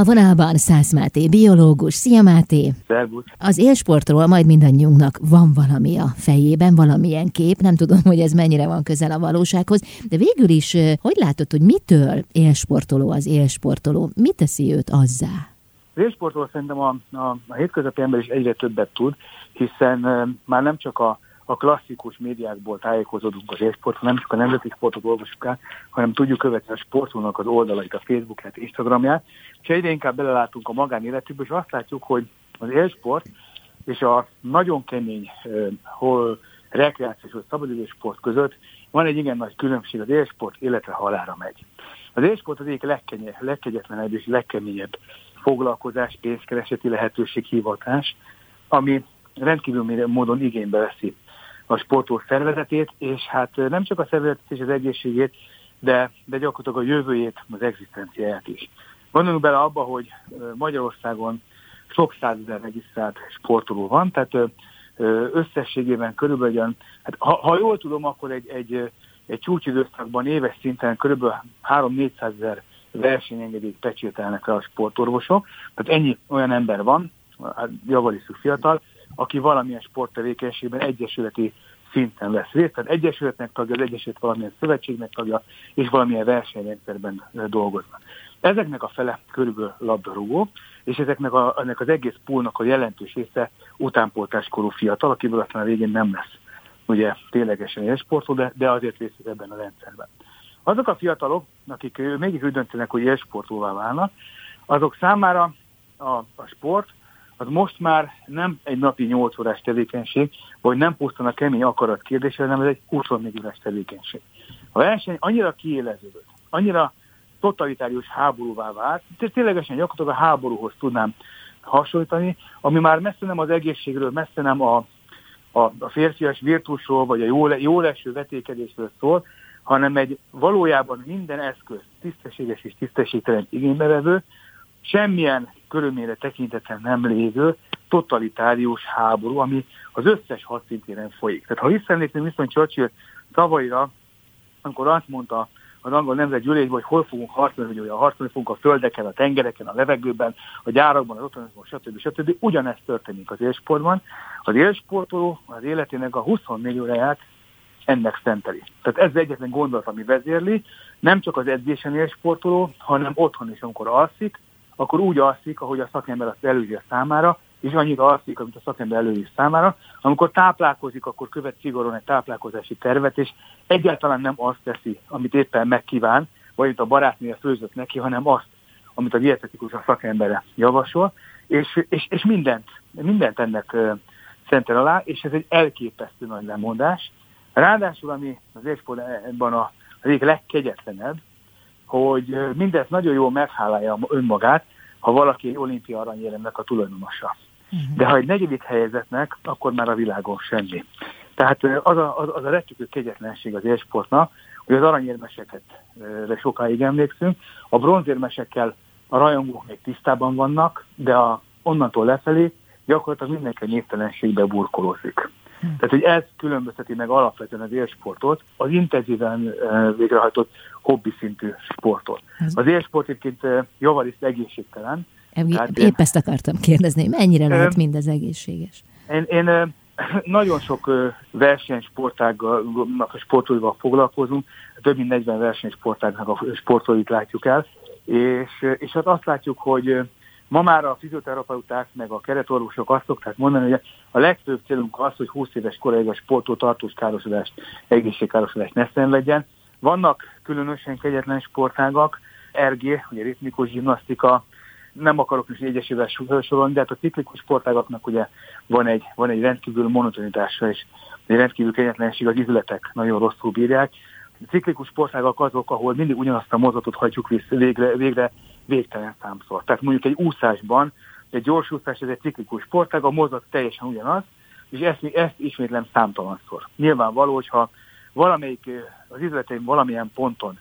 A vonalban Szász Máté, biológus. Szia Máté! Szervusz! Az élsportról majd mindannyiunknak van valami a fejében, valamilyen kép, nem tudom, hogy ez mennyire van közel a valósághoz, de végül is, hogy látod, hogy mitől élsportoló az élsportoló? Mi teszi őt azzá? Az élsportoló szerintem a, a, a hétköznapi ember is egyre többet tud, hiszen uh, már nem csak a a klasszikus médiákból tájékozódunk az élsportról, nem csak a nemzeti sportot olvasjuk el, hanem tudjuk követni a sportolónak az oldalait, a Facebookját, Instagramját, és egyre inkább belelátunk a magánéletükbe, és azt látjuk, hogy az élsport és a nagyon kemény hol rekreációs vagy szabadidősport között van egy igen nagy különbség, az élsport életre halára megy. Az élsport az egyik legkegyetlenebb és legkeményebb foglalkozás, pénzkereseti lehetőség, hivatás, ami rendkívül módon igénybe veszi a sportoló szervezetét, és hát nem csak a szervezetét és az egészségét, de, de gyakorlatilag a jövőjét, az egzisztenciáját is. Gondoljunk bele abba, hogy Magyarországon sok százezer regisztrált sportoló van, tehát összességében körülbelül olyan, hát ha, ha jól tudom, akkor egy, egy, egy csúcsidőszakban éves szinten körülbelül 3-400 ezer versenyengedélyt pecsételnek el a sportorvosok, tehát ennyi olyan ember van, hát javariszük fiatal, aki valamilyen sporttevékenységben egyesületi szinten vesz részt, tehát egyesületnek tagja, az egyesület valamilyen szövetségnek tagja, és valamilyen versenyrendszerben dolgoznak. Ezeknek a fele körülbelül labdarúgó, és ezeknek a, ennek az egész poolnak a jelentős része utánpoltáskorú fiatal, akiből aztán a végén nem lesz ugye ténylegesen egy sportoló, de, de azért részt ebben a rendszerben. Azok a fiatalok, akik mégis úgy döntenek, hogy élsportolóvá válnak, azok számára a, a sport az most már nem egy napi 8 órás tevékenység, vagy nem pusztán a kemény akarat kérdése, hanem ez egy 24 órás tevékenység. A verseny annyira kiéleződött, annyira totalitárius háborúvá vált, ténylegesen gyakorlatilag a háborúhoz tudnám hasonlítani, ami már messze nem az egészségről, messze nem a, a, a férfias virtusról, vagy a jól, jól eső vetékedésről szól, hanem egy valójában minden eszköz tisztességes és tisztességtelen igénybevevő, semmilyen körülményre tekintetlen nem lévő totalitárius háború, ami az összes hadszintéren folyik. Tehát ha visszaemlékszünk viszont Churchill szavaira, amikor azt mondta az angol nemzetgyűlésben, hogy hol fogunk harcolni, hogy harcolni fogunk a földeken, a tengereken, a levegőben, a gyárakban, az otthonokban, stb. stb. Ugyanezt történik az élsportban. Az élsportoló az életének a 24 óráját ennek szenteli. Tehát ez egyetlen gondolat, ami vezérli, nem csak az edzésen élsportoló, hanem otthon is, amikor alszik, akkor úgy alszik, ahogy a szakember azt előírja számára, és annyira alszik, amit a szakember előír számára. Amikor táplálkozik, akkor követ szigorúan egy táplálkozási tervet, és egyáltalán nem azt teszi, amit éppen megkíván, vagy amit a barátnője főzött neki, hanem azt, amit a dietetikus a szakembere javasol, és, és, és mindent, mindent ennek szentel alá, és ez egy elképesztő nagy lemondás. Ráadásul, ami az évsportban a, az egyik legkegyetlenebb, hogy mindez nagyon jól meghálálja önmagát, ha valaki olimpia aranyéremnek a tulajdonosa. Uh-huh. De ha egy negyedik helyezetnek, akkor már a világon semmi. Tehát az a, az, az a rettükő kegyetlenség az élsportnak, hogy az aranyérmeseket sokáig emlékszünk, a bronzérmesekkel a rajongók még tisztában vannak, de a, onnantól lefelé gyakorlatilag mindenki névtelenségbe burkolózik. Tehát, hogy ez különbözteti meg alapvetően az élsportot, az intenzíven végrehajtott hobbi szintű sportot. Az élsport egyébként javarészt egészségtelen. Tehát épp én, ezt akartam kérdezni, mennyire ö, lehet mindez egészséges? Én, én nagyon sok versenysportágnak a sportolóval foglalkozunk, több mint 40 versenysportágnak a sportolóit látjuk el, és, és hát azt látjuk, hogy Ma már a fizioterapeuták meg a keretorvosok azt szokták mondani, hogy a legfőbb célunk az, hogy 20 éves koráig a sportó tartós károsodást, egészségkárosodást ne szenvedjen. Vannak különösen kegyetlen sportágak, RG, ugye ritmikus gimnasztika, nem akarok is egyesével sorolni, de hát a ciklikus sportágaknak ugye van egy, van egy rendkívül monotonitása és egy rendkívül kegyetlenség, az izületek nagyon rosszul bírják. A ciklikus sportágak azok, ahol mindig ugyanazt a mozatot hagyjuk vissza, végre, végre végtelen számszor. Tehát mondjuk egy úszásban, egy gyors úszás, ez egy ciklikus sportág, a mozat teljesen ugyanaz, és ezt, ezt ismétlem számtalanszor. Nyilvánvaló, hogyha valamelyik, az izleteim valamilyen ponton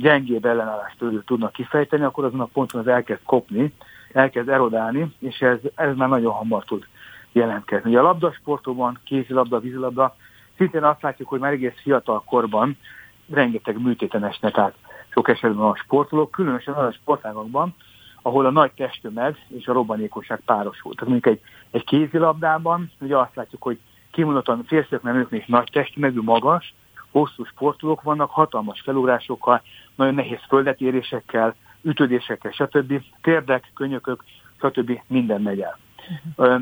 gyengébb ellenállást tudnak kifejteni, akkor azon a ponton az elkezd kopni, elkezd erodálni, és ez, ez már nagyon hamar tud jelentkezni. Ugye a labdasportokban, kézilabda, vízilabda, szintén azt látjuk, hogy már egész fiatal korban rengeteg műtéten esnek át sok esetben a sportolók, különösen az a sportágokban, ahol a nagy testtömeg és a robbanékosság párosul. Tehát mondjuk egy, egy kézilabdában ugye azt látjuk, hogy kimondottan férfiaknál nőknél nagy testtömegű, magas, hosszú sportolók vannak, hatalmas felugrásokkal, nagyon nehéz földetérésekkel, ütődésekkel, stb. Térdek, könyökök, stb. minden megy el.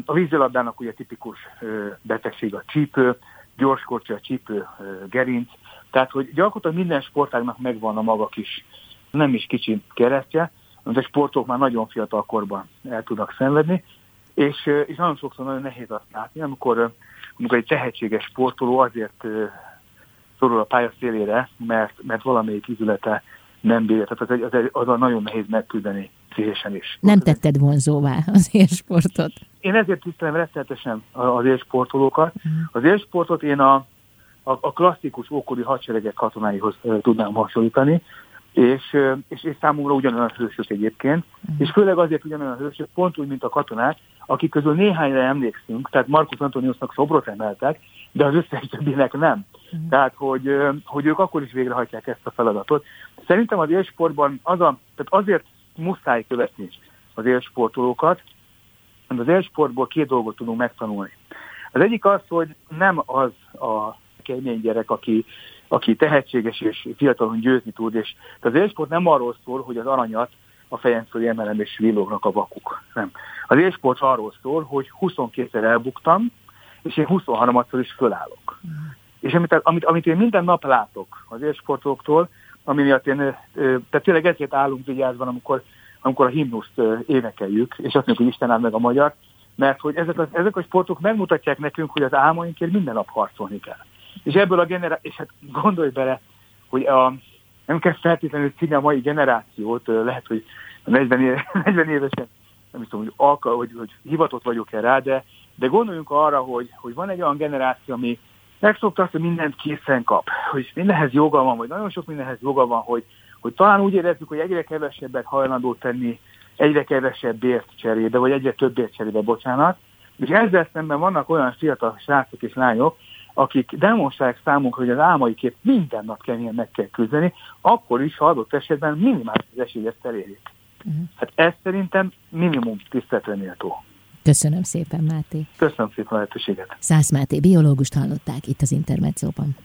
A vízilabdának ugye tipikus betegség a csípő, gyorskorcsa, a csípő, gerinc, tehát hogy gyakorlatilag minden sportágnak megvan a maga kis, nem is kicsi keresztje, amit a sportok már nagyon fiatal korban el tudnak szenvedni, és, és nagyon sokszor nagyon nehéz azt látni, amikor, amikor egy tehetséges sportoló azért szorul a pálya szélére, mert, mert valamelyik izülete nem bírja. Tehát az, az, az a nagyon nehéz megküzdeni pszichésen is. Nem tetted vonzóvá az élsportot? Én ezért tisztelem rettenetesen az élsportolókat. Mhm. Az élsportot én a, a, a klasszikus ókori hadseregek katonáihoz tudnám hasonlítani, és, és, és számomra ugyanolyan hősök egyébként, uh-huh. és főleg azért ugyanolyan hősök, pont úgy, mint a katonák, akik közül néhányra emlékszünk, tehát Markus Antoniusnak szobrot emeltek, de az összes többinek nem. Uh-huh. Tehát, hogy, hogy ők akkor is végrehajtják ezt a feladatot. Szerintem az élsportban az a, tehát azért muszáj követni az élsportolókat, mert az élsportból két dolgot tudunk megtanulni. Az egyik az, hogy nem az a kemény gyerek, aki aki tehetséges és fiatalon győzni tud, és az élsport nem arról szól, hogy az aranyat a fejem fölé emelem és villognak a vakuk. Nem. Az élsport arról szól, hogy 22-szer elbuktam, és én 23-szor is fölállok. Mm. És amit, amit, amit én minden nap látok az élsportoktól, ami miatt én, tehát tényleg ezért állunk vigyázban, amikor, amikor a himnuszt énekeljük, és azt mondjuk, hogy Isten áll meg a magyar, mert hogy ezek a, ezek a sportok megmutatják nekünk, hogy az álmainkért minden nap harcolni kell. És ebből a generáció, és hát gondolj bele, hogy a, nem kell feltétlenül színi a mai generációt, lehet, hogy 40, éve, 40 évesen, nem is tudom, hogy, alka, hogy, hogy hivatott vagyok-e rá, de, de gondoljunk arra, hogy, hogy van egy olyan generáció, ami megszokta azt, hogy mindent készen kap, hogy mindenhez joga van, vagy nagyon sok mindenhez joga van, hogy, hogy talán úgy érezzük, hogy egyre kevesebbet hajlandó tenni, egyre kevesebb bért cserébe, vagy egyre több bért cserébe, bocsánat. És ezzel szemben vannak olyan fiatal srácok és lányok, akik demonstrálják számunkra, hogy az álmaikért minden nap keményen meg kell küzdeni, akkor is, ha adott esetben minimális esélyt elérjék. Uh-huh. Hát ez szerintem minimum tiszteletre méltó. Köszönöm szépen, Máté. Köszönöm szépen a lehetőséget. Szász Máté, biológust hallották itt az Intermedzóban.